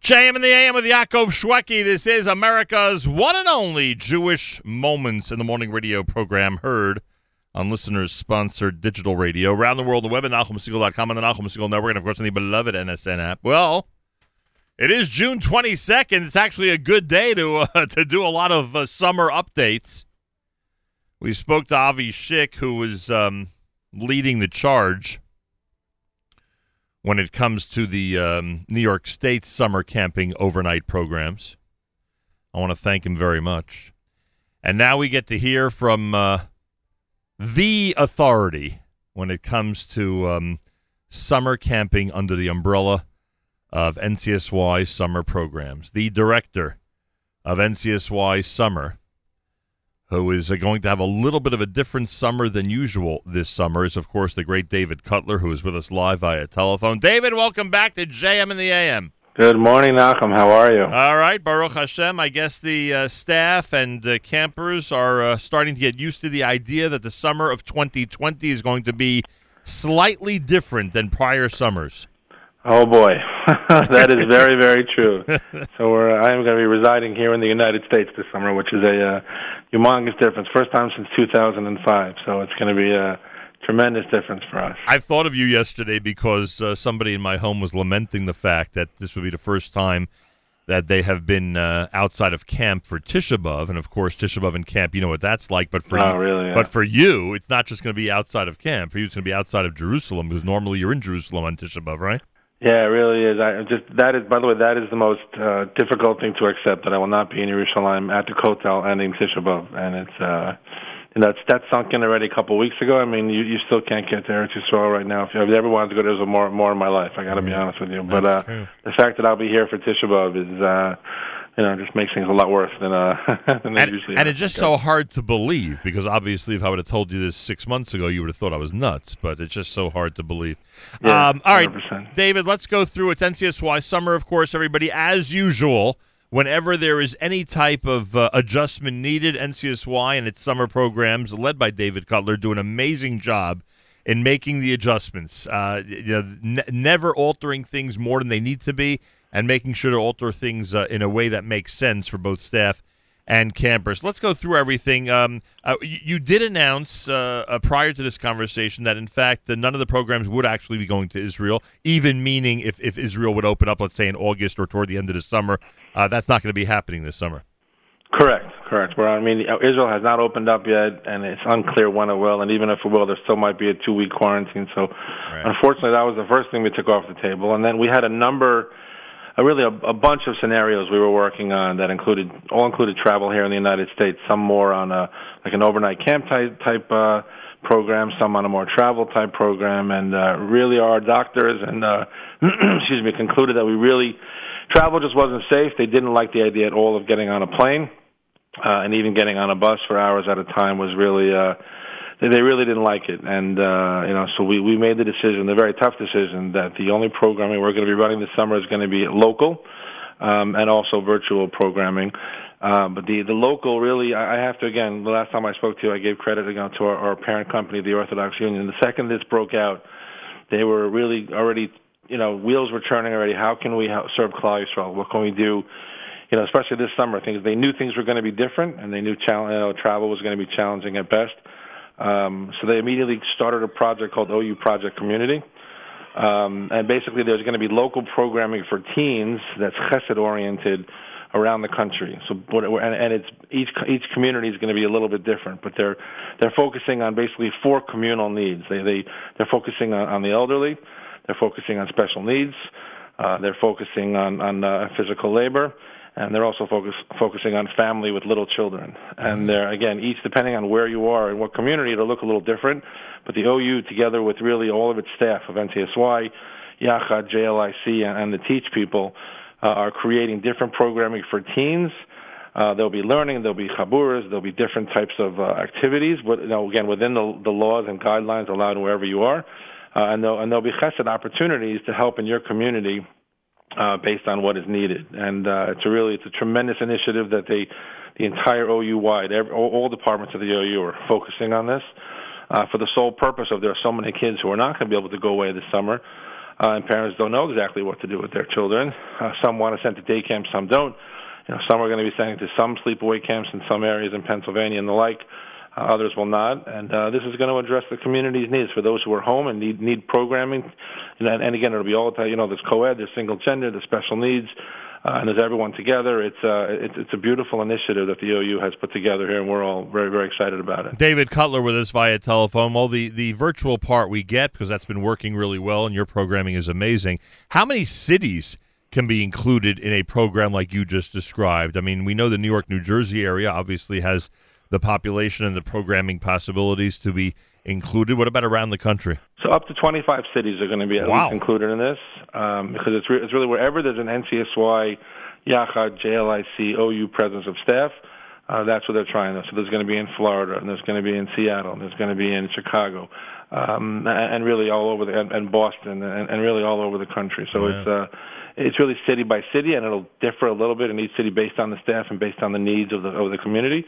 JM in the AM with Yaakov Shwekey. This is America's one and only Jewish Moments in the Morning radio program heard on listeners sponsored digital radio around the world, the web at NachumSegal.com and the Segal Network, and of course on the beloved NSN app. Well, it is June 22nd. It's actually a good day to uh, to do a lot of uh, summer updates. We spoke to Avi Schick, who was um, leading the charge when it comes to the um, New York State summer camping overnight programs. I want to thank him very much. And now we get to hear from uh, the authority when it comes to um, summer camping under the umbrella of NCSY summer programs. The director of NCSY summer, who is uh, going to have a little bit of a different summer than usual this summer, is, of course, the great David Cutler, who is with us live via telephone. David, welcome back to JM in the AM. Good morning, Nachum. How are you? All right, Baruch Hashem. I guess the uh, staff and uh, campers are uh, starting to get used to the idea that the summer of 2020 is going to be slightly different than prior summers. Oh boy, that is very, very true. so we're, I am going to be residing here in the United States this summer, which is a uh, humongous difference. First time since 2005, so it's going to be a tremendous difference for us. I thought of you yesterday because uh, somebody in my home was lamenting the fact that this would be the first time that they have been uh, outside of camp for Tisha B'av, and of course Tisha B'av and camp, you know what that's like. But for Oh, you, really, yeah. but for you, it's not just going to be outside of camp. For you, it's going to be outside of Jerusalem because normally you're in Jerusalem on Tisha B'av, right? Yeah, it really is. I just that is. By the way, that is the most uh, difficult thing to accept. That I will not be in Yerushalayim at the Kotel ending Tisha B'av, and it's uh, and that's that sunk in already a couple of weeks ago. I mean, you you still can't get there to Israel right now. If I've ever wanted to go, there's more more in my life. I got to be honest with you. But uh, the fact that I'll be here for Tisha B'av is, uh, you know, just makes things a lot worse than uh than they And, usually. and are. it's just so hard to believe because obviously, if I would have told you this six months ago, you would have thought I was nuts. But it's just so hard to believe. Yeah, um, all right, 100%. David, let's go through. It's NCSY summer, of course. Everybody, as usual, whenever there is any type of uh, adjustment needed, NCSY and its summer programs, led by David Cutler, do an amazing job in making the adjustments. Uh, you know, ne- never altering things more than they need to be, and making sure to alter things uh, in a way that makes sense for both staff and campers. Let's go through everything. Um, uh, you, you did announce uh, uh, prior to this conversation that, in fact, uh, none of the programs would actually be going to Israel, even meaning if, if Israel would open up, let's say in August or toward the end of the summer. Uh, that's not going to be happening this summer. Correct, correct. Well, I mean, Israel has not opened up yet, and it's unclear when it will. And even if it will, there still might be a two-week quarantine. So, unfortunately, that was the first thing we took off the table. And then we had a number, uh, really a, a bunch of scenarios we were working on that included all included travel here in the United States. Some more on a like an overnight camp type type uh, program, some on a more travel type program, and uh, really our doctors and uh, excuse me concluded that we really travel just wasn't safe. They didn't like the idea at all of getting on a plane uh, and even getting on a bus for hours at a time was really uh, they, they really didn't like it, and uh, you know, so we we made the decision, the very tough decision, that the only programming we're going to be running this summer is going to be local, um, and also virtual programming. Uh, but the the local really, I have to again. The last time I spoke to you, I gave credit you know, to our, our parent company, the Orthodox Union. The second this broke out, they were really already, you know, wheels were turning already. How can we serve Klal Yisrael? What can we do? You know, especially this summer, things they knew things were going to be different, and they knew you know, travel was going to be challenging at best. Um, so they immediately started a project called OU Project Community. Um, and basically, there's going to be local programming for teens that's chesed oriented around the country. So, and, and it's each each community is going to be a little bit different, but they're they're focusing on basically four communal needs. They they they're focusing on, on the elderly, they're focusing on special needs, uh, they're focusing on on uh, physical labor, and they're also focus, focusing on family with little children. And they're again each depending on where you are and what community, it'll look a little different. But the OU, together with really all of its staff of NCSY, Yachad, JLIC, and, and the Teach people, uh, are creating different programming for teens. Uh, there'll be learning, there'll be chaburas, there'll be different types of uh, activities, but you know, again within the, the laws and guidelines allowed wherever you are, uh, and there'll, and there'll be chesed opportunities to help in your community uh, based on what is needed. And uh, it's a really it's a tremendous initiative that they, the entire OU wide, every, all, all departments of the OU are focusing on this uh, for the sole purpose of there are so many kids who are not going to be able to go away this summer. uh, and parents don't know exactly what to do with their children. Uh, some want to send to day camps, some don't. You know, some are going to be sending to some sleepaway camps in some areas in Pennsylvania and the like. Others will not, and uh, this is going to address the community's needs for those who are home and need need programming. And, and again, it'll be all the time, you know. There's co-ed, there's single gender, there's special needs uh, and there's everyone together. It's, uh, it's it's a beautiful initiative that the OU has put together here, and we're all very very excited about it. David Cutler with us via telephone. Well, the the virtual part we get because that's been working really well, and your programming is amazing. How many cities? Can be included in a program like you just described. I mean, we know the New York, New Jersey area obviously has the population and the programming possibilities to be included. What about around the country? So up to 25 cities are going to be at wow. least included in this um, because it's, re- it's really wherever there's an NCSY, Yachad, JLIC, OU presence of staff, uh, that's what they're trying. To so there's going to be in Florida, and there's going to be in Seattle, and there's going to be in Chicago, um, and really all over the and, and Boston, and, and really all over the country. So yeah. it's uh, it's really city by city, and it'll differ a little bit in each city based on the staff and based on the needs of the of the community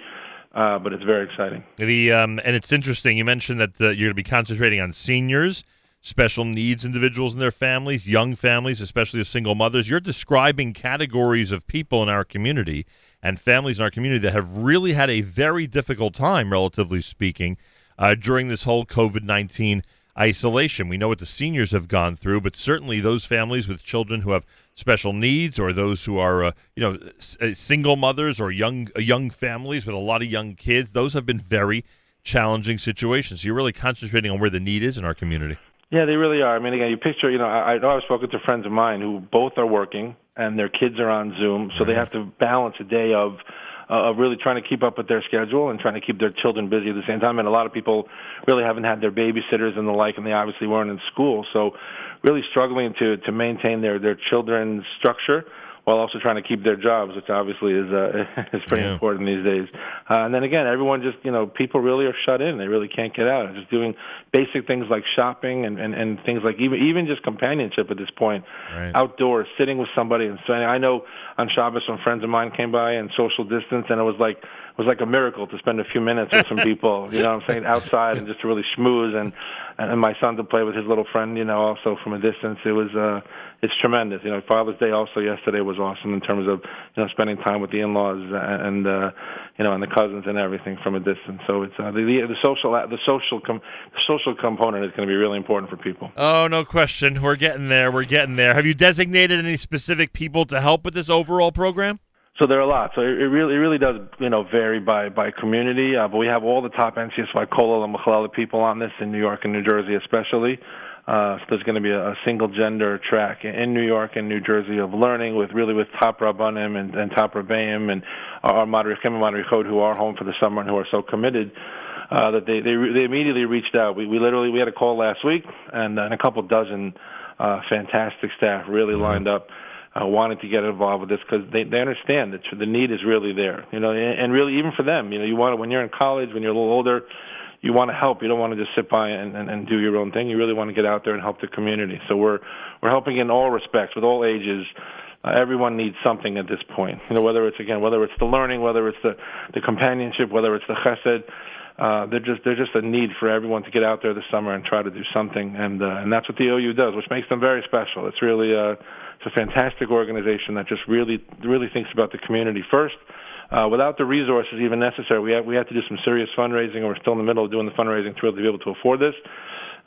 uh, but it's very exciting. The um, and it's interesting. You mentioned that the, you're going to be concentrating on seniors, special needs individuals and their families, young families, especially the single mothers. You're describing categories of people in our community and families in our community that have really had a very difficult time, relatively speaking, uh, during this whole COVID nineteen isolation. We know what the seniors have gone through, but certainly those families with children who have special needs or those who are uh, you know uh, single mothers or young uh, young families with a lot of young kids those have been very challenging situations. So you're really concentrating on where the need is in our community. Yeah they really are. I mean again you picture you know i, I know i've spoken to friends of mine who both are working and their kids are on zoom so they have to balance a day of uh, of really trying to keep up with their schedule and trying to keep their children busy at the same time. And a lot of people really haven't had their babysitters and the like, and they obviously weren't in school. So really struggling to to maintain their their children's structure while also trying to keep their jobs, which obviously is uh, is pretty yeah. important these days. Uh, and then again, everyone just you know people really are shut in; they really can't get out. Just doing basic things like shopping and and, and things like even even just companionship at this point, right. outdoors, sitting with somebody. And so I know on Shabbos some friends of mine came by and social distance, and it was like it was like a miracle to spend a few minutes with some people. You know what I'm saying? Outside and just to really schmooze and and my son to play with his little friend. You know, also from a distance. It was uh it's tremendous. You know, Father's Day also yesterday was awesome in terms of you know spending time with the in-laws and uh, you know and the cousins and everything from a distance. So it's uh, the, the the social the social com- the social component is going to be really important for people. Oh, no question. We're getting there. We're getting there. Have you designated any specific people to help with this overall program? So there are a lot. So it, it really, it really does, you know, vary by by community. Uh, but we have all the top NCSY Kollel and Machlala people on this in New York and New Jersey, especially. Uh, so there's going to be a, a single gender track in New York and New Jersey of learning with really with top rabbanim and, and top rabbeim and our madrichim and madrichot who are home for the summer and who are so committed uh, that they, they they immediately reached out. We we literally we had a call last week and, and a couple dozen uh, fantastic staff really mm-hmm. lined up. Uh, wanting to get involved with this because they they understand that the need is really there, you know, and, and really even for them, you know, you want to when you're in college, when you're a little older, you want to help. You don't want to just sit by and, and, and do your own thing. You really want to get out there and help the community. So we're we're helping in all respects with all ages. Uh, everyone needs something at this point. You know, whether it's again, whether it's the learning, whether it's the the companionship, whether it's the chesed. Uh, they're just they're just a need for everyone to get out there this summer and try to do something, and uh, and that's what the OU does, which makes them very special. It's really uh, it's a fantastic organization that just really really thinks about the community first uh, without the resources even necessary. We have we have to do some serious fundraising, we're still in the middle of doing the fundraising to be able to afford this.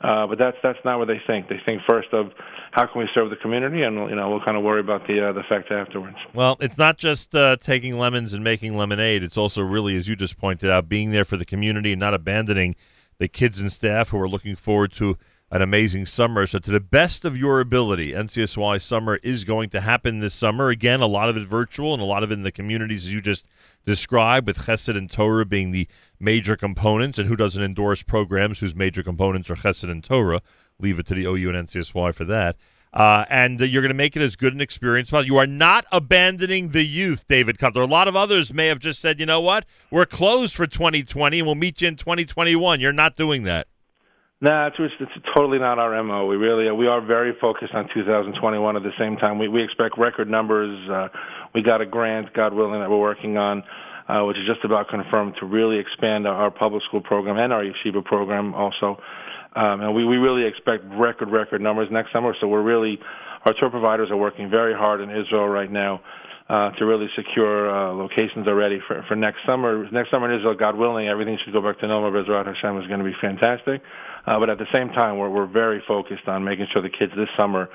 Uh, but that's that's not what they think. They think first of how can we serve the community, and you know we'll kind of worry about the uh, the effect afterwards. Well, it's not just uh, taking lemons and making lemonade. It's also really, as you just pointed out, being there for the community and not abandoning the kids and staff who are looking forward to an amazing summer. So, to the best of your ability, NCSY summer is going to happen this summer. Again, a lot of it virtual and a lot of it in the communities as you just described, with Chesed and Torah being the major components. And who doesn't endorse programs whose major components are Chesed and Torah? Leave it to the OU and NCSY for that. Uh, and uh, you're going to make it as good an experience. Well, you are not abandoning the youth, David Cutler. A lot of others may have just said, you know what, we're closed for 2020 and we'll meet you in 2021. You're not doing that. No, it's, it's totally not our mo. We really we are very focused on 2021. At the same time, we we expect record numbers. Uh, we got a grant, God willing, that we're working on, uh, which is just about confirmed to really expand our, public school program and our yeshiva program also. um, and we, we really expect record record numbers next summer. So we're really our tour providers are working very hard in Israel right now uh, to really secure uh, locations already for for next summer. Next summer in Israel, God willing, everything should go back to normal. Bezrat Hashem is going to be fantastic. Uh, but at the same time, we're we're very focused on making sure the kids this summer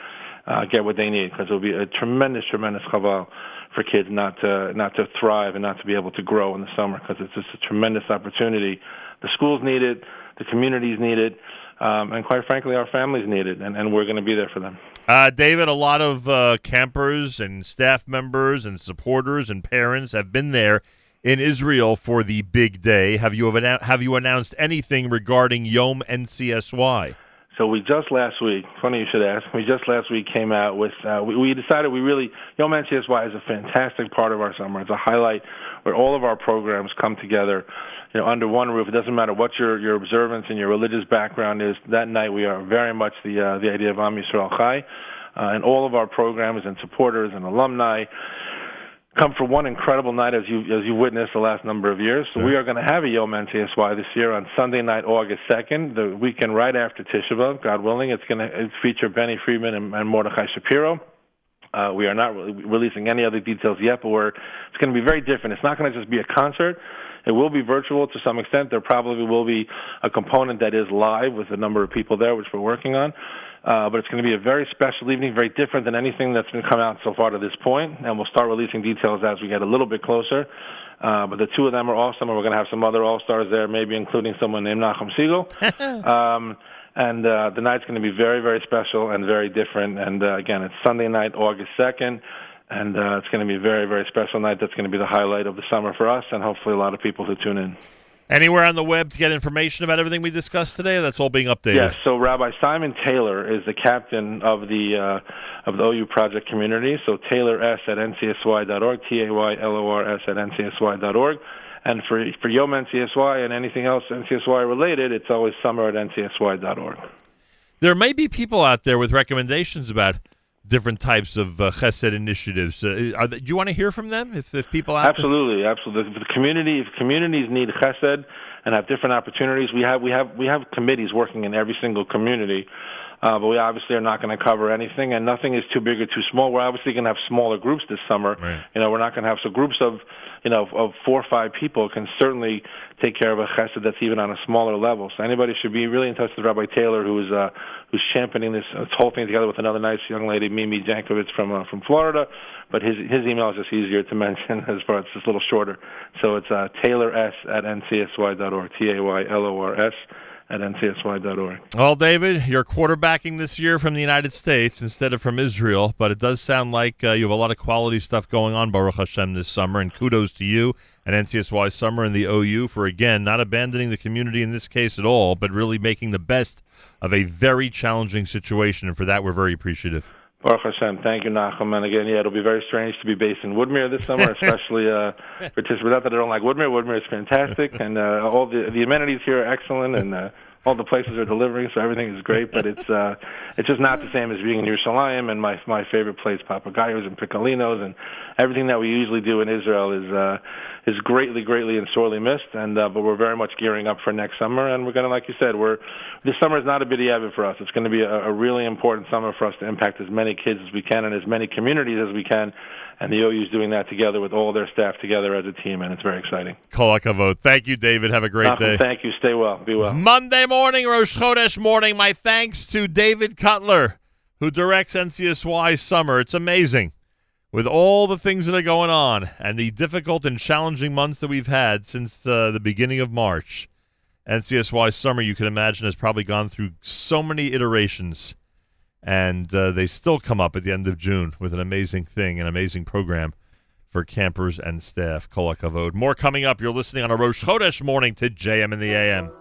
uh, get what they need because it will be a tremendous, tremendous chaval for kids not to not to thrive and not to be able to grow in the summer because it's just a tremendous opportunity. The schools need it, the communities need it, um, and quite frankly, our families need it, and, and we're going to be there for them. Uh, David, a lot of uh, campers and staff members and supporters and parents have been there in Israel for the big day. Have you have you announced anything regarding Yom NCSY? So we just last week, funny you should ask, we just last week came out with, uh, we, we decided we really, Yom NCSY is a fantastic part of our summer. It's a highlight where all of our programs come together, you know, under one roof. It doesn't matter what your, your observance and your religious background is. That night we are very much the, uh, the idea of Am Yisrael Chai. Uh, and all of our programs and supporters and alumni come for one incredible night as you as you witnessed the last number of years. So we are going to have a Yom NCSY this year on Sunday night, August second, the weekend right after Tisha B'av, God willing. It's going to feature Benny Friedman and, and Mordechai Shapiro. Uh, we are not re- releasing any other details yet, but we're, it's going to be very different. It's not going to just be a concert. It will be virtual to some extent. There probably will be a component that is live with a number of people there, which we're working on. Uh, but it's going to be a very special evening, very different than anything that's been come out so far to this point, and we'll start releasing details as we get a little bit closer. Uh, but the two of them are awesome, and we're going to have some other all stars there, maybe including someone named Nachum Segal. um, and uh, the night's going to be very, very special and very different. And uh, again, it's Sunday night, August second, and uh, it's going to be a very, very special night. That's going to be the highlight of the summer for us, and hopefully a lot of people who tune in. Anywhere on the web to get information about everything we discussed today? That's all being updated. Yes. So Rabbi Simon Taylor is the captain of the uh, of the OU project community. So Taylor S at ncsy.org, T A Y L O R S at ncsy.org. And for for Yom NCSY and anything else NCSY related, it's always summer at ncsy.org. There may be people out there with recommendations about different types of uh, chesed initiatives. Uh, they, do you want to hear from them? If, if people absolutely, absolutely, if the community, if communities need chesed and have different opportunities, we have we have we have committees working in every single community. Uh, but we obviously are not going to cover anything, and nothing is too big or too small. We're obviously going to have smaller groups this summer. Right. You know, we're not going to have so groups of you know, of four or five people can certainly take care of a chesed that's even on a smaller level. So anybody should be really in touch with Rabbi Taylor, who's uh, who's championing this, this whole thing together with another nice young lady, Mimi Jankovic from uh, from Florida. But his his email is just easier to mention as far as it's just a little shorter. So it's uh, Taylor S at ncsy.org. T A Y L O R S at ncsy.org. Well, David, you're quarterbacking this year from the United States instead of from Israel, but it does sound like uh, you have a lot of quality stuff going on, Baruch Hashem, this summer, and kudos to you and NCSY Summer and the OU for, again, not abandoning the community in this case at all, but really making the best of a very challenging situation, and for that, we're very appreciative. Baruch Hashem. Thank you, Nachum. And again, yeah, it'll be very strange to be based in Woodmere this summer, especially uh, participants. Not that I don't like Woodmere. Woodmere is fantastic, and uh, all the the amenities here are excellent, and uh, all the places are delivering, so everything is great. But it's uh, it's just not the same as being in Yerushalayim and my my favorite place, Papagayos and Piccolinos, and everything that we usually do in Israel is uh, is greatly, greatly and sorely missed. And uh, but we're very much gearing up for next summer, and we're going to, like you said, we're this summer is not a bidiyavit for us. It's going to be a, a really important summer for us to impact as many kids as we can and as many communities as we can. And the OU is doing that together with all their staff together as a team, and it's very exciting. Kol Thank you, David. Have a great day. Thank you. Stay well. Be well. Monday morning, Rosh Chodesh morning. My thanks to David Cutler, who directs NCSY Summer. It's amazing with all the things that are going on and the difficult and challenging months that we've had since uh, the beginning of March, NCSY summer, you can imagine, has probably gone through so many iterations. And uh, they still come up at the end of June with an amazing thing, an amazing program for campers and staff. Kol More coming up. You're listening on a Rosh Chodesh morning to JM in the AM.